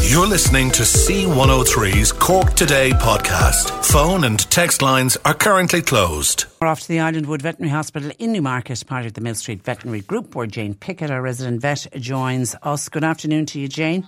You're listening to C103's Cork Today podcast. Phone and text lines are currently closed. We're off to the Islandwood Veterinary Hospital in Newmarket, part of the Mill Street Veterinary Group, where Jane Pickett, our resident vet, joins us. Good afternoon to you, Jane.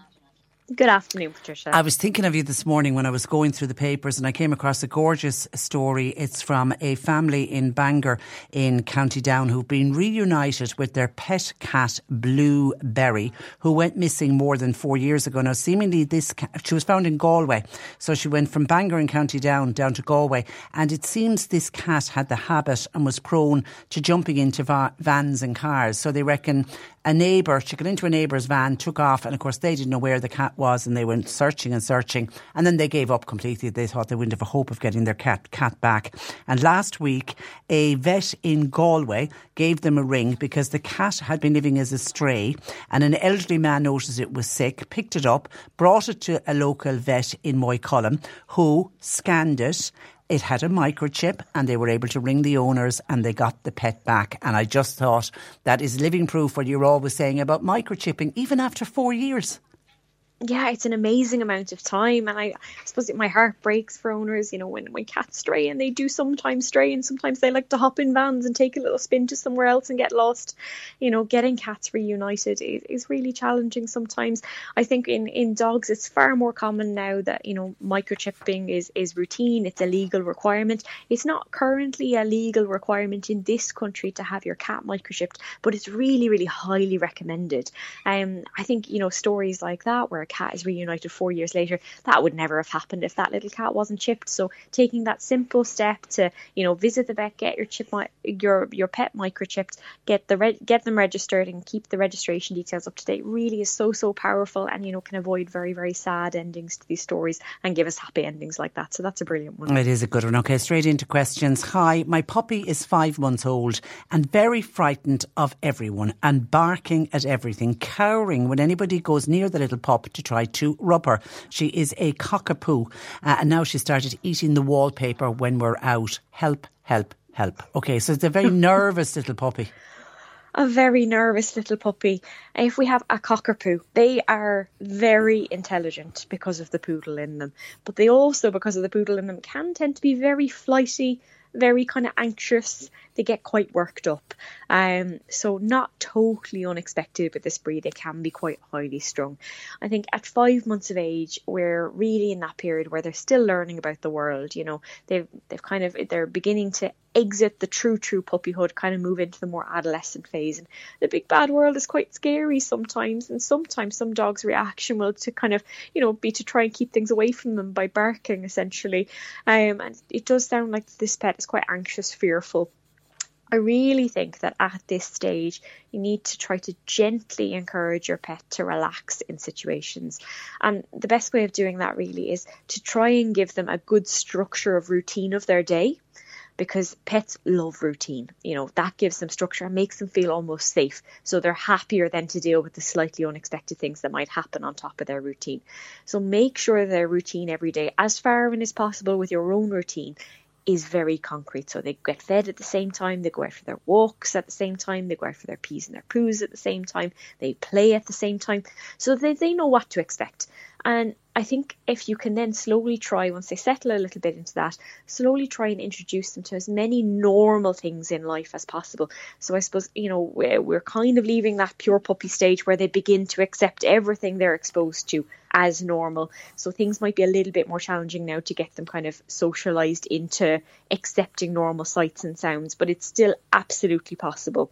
Good afternoon, Patricia. I was thinking of you this morning when I was going through the papers and I came across a gorgeous story. It's from a family in Bangor in County Down who've been reunited with their pet cat, Blueberry, who went missing more than four years ago. Now, seemingly this cat, she was found in Galway. So she went from Bangor in County Down down to Galway. And it seems this cat had the habit and was prone to jumping into va- vans and cars. So they reckon a neighbour, she got into a neighbour's van, took off, and of course they didn't know where the cat was, and they went searching and searching, and then they gave up completely. They thought they wouldn't have a hope of getting their cat cat back. And last week, a vet in Galway gave them a ring because the cat had been living as a stray, and an elderly man noticed it was sick, picked it up, brought it to a local vet in Moycullen, who scanned it it had a microchip and they were able to ring the owners and they got the pet back. And I just thought that is living proof what you're always saying about microchipping, even after four years yeah, it's an amazing amount of time, and I, I suppose my heart breaks for owners. You know, when when cats stray, and they do sometimes stray, and sometimes they like to hop in vans and take a little spin to somewhere else and get lost. You know, getting cats reunited is, is really challenging sometimes. I think in in dogs, it's far more common now that you know microchipping is is routine. It's a legal requirement. It's not currently a legal requirement in this country to have your cat microchipped, but it's really really highly recommended. Um, I think you know stories like that where cat is reunited four years later. That would never have happened if that little cat wasn't chipped. So taking that simple step to you know visit the vet, get your chip your your pet microchipped, get the re- get them registered, and keep the registration details up to date really is so so powerful, and you know can avoid very very sad endings to these stories and give us happy endings like that. So that's a brilliant one. It is a good one. Okay, straight into questions. Hi, my puppy is five months old and very frightened of everyone and barking at everything, cowering when anybody goes near the little pup to try to rub her. She is a cockapoo uh, and now she started eating the wallpaper when we're out. Help, help, help. Okay, so it's a very nervous little puppy a very nervous little puppy. If we have a cockapoo, they are very intelligent because of the poodle in them, but they also, because of the poodle in them, can tend to be very flighty, very kind of anxious. They get quite worked up. Um, so not totally unexpected with this breed. They can be quite highly strung. I think at five months of age, we're really in that period where they're still learning about the world. You know, they've they've kind of they're beginning to exit the true true puppyhood kind of move into the more adolescent phase and the big bad world is quite scary sometimes and sometimes some dogs reaction will to kind of you know be to try and keep things away from them by barking essentially um, and it does sound like this pet is quite anxious fearful I really think that at this stage, you need to try to gently encourage your pet to relax in situations. And the best way of doing that really is to try and give them a good structure of routine of their day because pets love routine. You know, that gives them structure and makes them feel almost safe. So they're happier then to deal with the slightly unexpected things that might happen on top of their routine. So make sure their routine every day, as far in as possible with your own routine, is very concrete. So they get fed at the same time, they go out for their walks at the same time, they go out for their peas and their poos at the same time, they play at the same time. So they, they know what to expect. And I think if you can then slowly try, once they settle a little bit into that, slowly try and introduce them to as many normal things in life as possible. So I suppose, you know, we're, kind of leaving that pure puppy stage where they begin to accept everything they're exposed to as normal. So things might be a little bit more challenging now to get them kind of socialized into accepting normal sights and sounds, but it's still absolutely possible.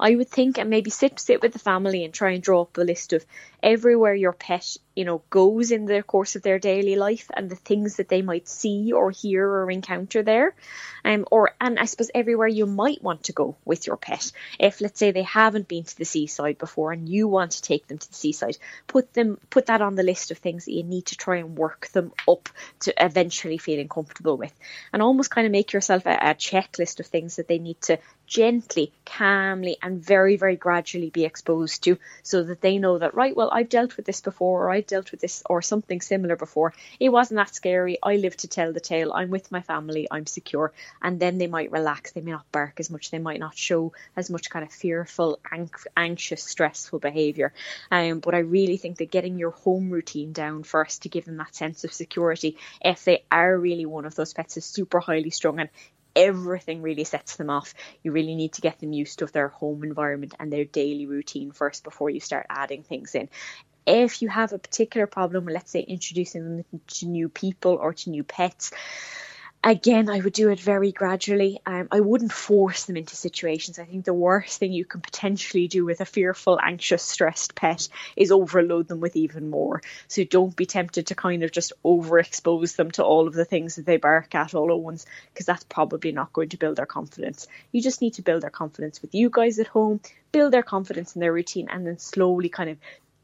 I would think and maybe sit sit with the family and try and draw up a list of everywhere your pet, you know, goes in the course of their daily life and the things that they might see or hear or encounter there. Um, or and I suppose everywhere you might want to go with your pet. If let's say they haven't been to the seaside before and you want to take them to the seaside, put them put that on the list of things that you need to try and work them up to eventually feeling comfortable with. And almost kind of make yourself a, a checklist of things that they need to gently, calmly, and very, very gradually be exposed to so that they know that, right, well, I've dealt with this before, or I've dealt with this or something similar before. It wasn't that scary. I live to tell the tale. I'm with my family. I'm secure. And then they might relax. They may not bark as much. They might not show as much kind of fearful, anxious, stressful behavior. Um, but I really think that getting your home routine down first to give them that sense of security, if they are really one of those pets is super highly strung and everything really sets them off. You really need to get them used to their home environment and their daily routine first before you start adding things in. If you have a particular problem, let's say introducing them to new people or to new pets, again, I would do it very gradually. Um, I wouldn't force them into situations. I think the worst thing you can potentially do with a fearful, anxious, stressed pet is overload them with even more. So don't be tempted to kind of just overexpose them to all of the things that they bark at all at once, because that's probably not going to build their confidence. You just need to build their confidence with you guys at home, build their confidence in their routine, and then slowly kind of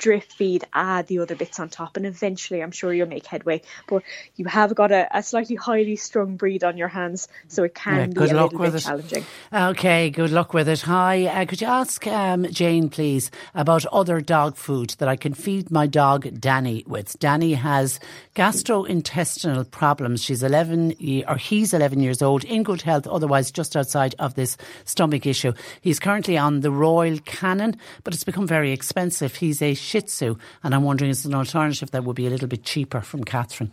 drip feed, add the other bits on top, and eventually I'm sure you'll make headway. But you have got a, a slightly highly strung breed on your hands, so it can yeah, be a little bit it. challenging. Okay, good luck with it. Hi, uh, could you ask um, Jane, please, about other dog food that I can feed my dog Danny with? Danny has gastrointestinal problems. She's 11, or he's 11 years old, in good health, otherwise just outside of this stomach issue. He's currently on the Royal Canin, but it's become very expensive. He's a Shih Tzu, and I'm wondering is an alternative that would be a little bit cheaper from Catherine.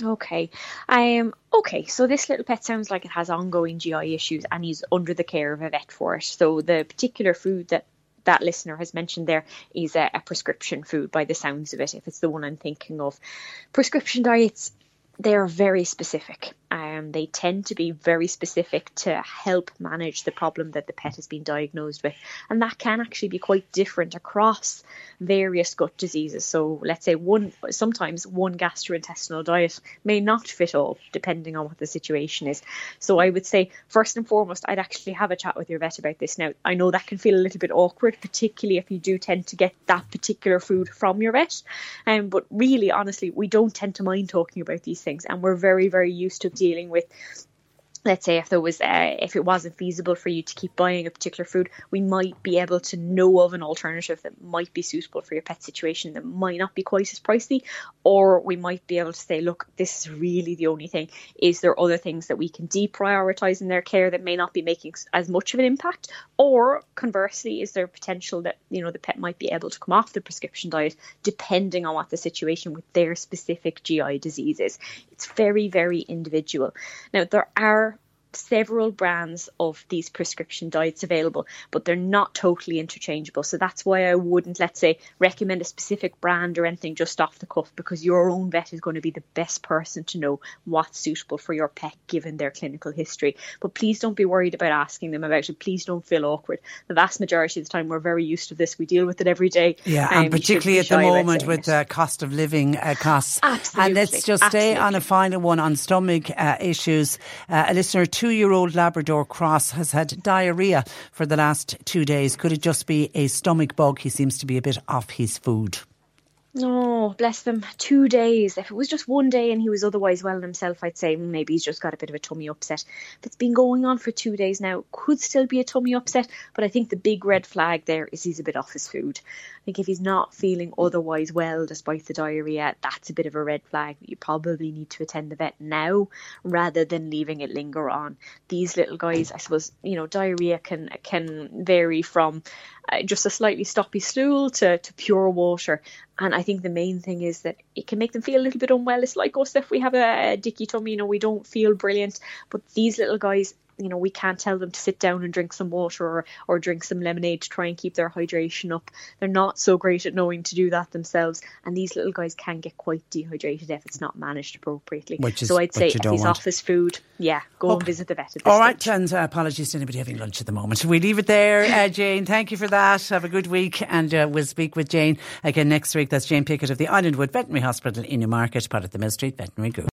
Okay. Um okay, so this little pet sounds like it has ongoing GI issues and he's under the care of a vet for it. So the particular food that that listener has mentioned there is a, a prescription food by the sounds of it, if it's the one I'm thinking of. Prescription diets they're very specific. Um, they tend to be very specific to help manage the problem that the pet has been diagnosed with, and that can actually be quite different across various gut diseases. So, let's say one sometimes one gastrointestinal diet may not fit all, depending on what the situation is. So, I would say first and foremost, I'd actually have a chat with your vet about this. Now, I know that can feel a little bit awkward, particularly if you do tend to get that particular food from your vet. Um, but really, honestly, we don't tend to mind talking about these things, and we're very, very used to dealing with let's say if there was uh, if it wasn't feasible for you to keep buying a particular food we might be able to know of an alternative that might be suitable for your pet situation that might not be quite as pricey or we might be able to say look this is really the only thing. Is there other things that we can deprioritize in their care that may not be making as much of an impact? Or conversely is there potential that you know the pet might be able to come off the prescription diet depending on what the situation with their specific GI disease is? It's very very individual. Now there are several brands of these prescription diets available, but they're not totally interchangeable. So that's why I wouldn't, let's say, recommend a specific brand or anything just off the cuff because your own vet is going to be the best person to know what's suitable for your pet given their clinical history. But please don't be worried about asking them about it. Please don't feel awkward. The vast majority of the time, we're very used to this. We deal with it every day. Yeah, um, and particularly at the moment with the cost of living uh, costs. Absolutely. And let's just Absolutely. stay on a final one on stomach uh, issues. Uh, a listener, two year old Labrador cross has had diarrhea for the last two days. Could it just be a stomach bug? He seems to be a bit off his food. Oh, bless them. Two days. If it was just one day and he was otherwise well himself, I'd say maybe he's just got a bit of a tummy upset. If it's been going on for two days now, could still be a tummy upset, but I think the big red flag there is he's a bit off his food. I think if he's not feeling otherwise well despite the diarrhea, that's a bit of a red flag. That you probably need to attend the vet now rather than leaving it linger on. These little guys, I suppose, you know, diarrhea can can vary from uh, just a slightly stoppy stool to, to pure water. And I think the main thing is that it can make them feel a little bit unwell. It's like us if we have a, a dicky tummy, you know, we don't feel brilliant. But these little guys, you know, we can't tell them to sit down and drink some water or, or drink some lemonade to try and keep their hydration up. They're not so great at knowing to do that themselves. And these little guys can get quite dehydrated if it's not managed appropriately. Which is so I'd say if he's want. off his food, yeah, go and visit the vet. All right, stage. and uh, apologies to anybody having lunch at the moment. We leave it there, uh, Jane. Thank you for that. Have a good week, and uh, we'll speak with Jane again next week. That's Jane Pickett of the Islandwood Veterinary Hospital in Newmarket, part of the Mill Street Veterinary Group.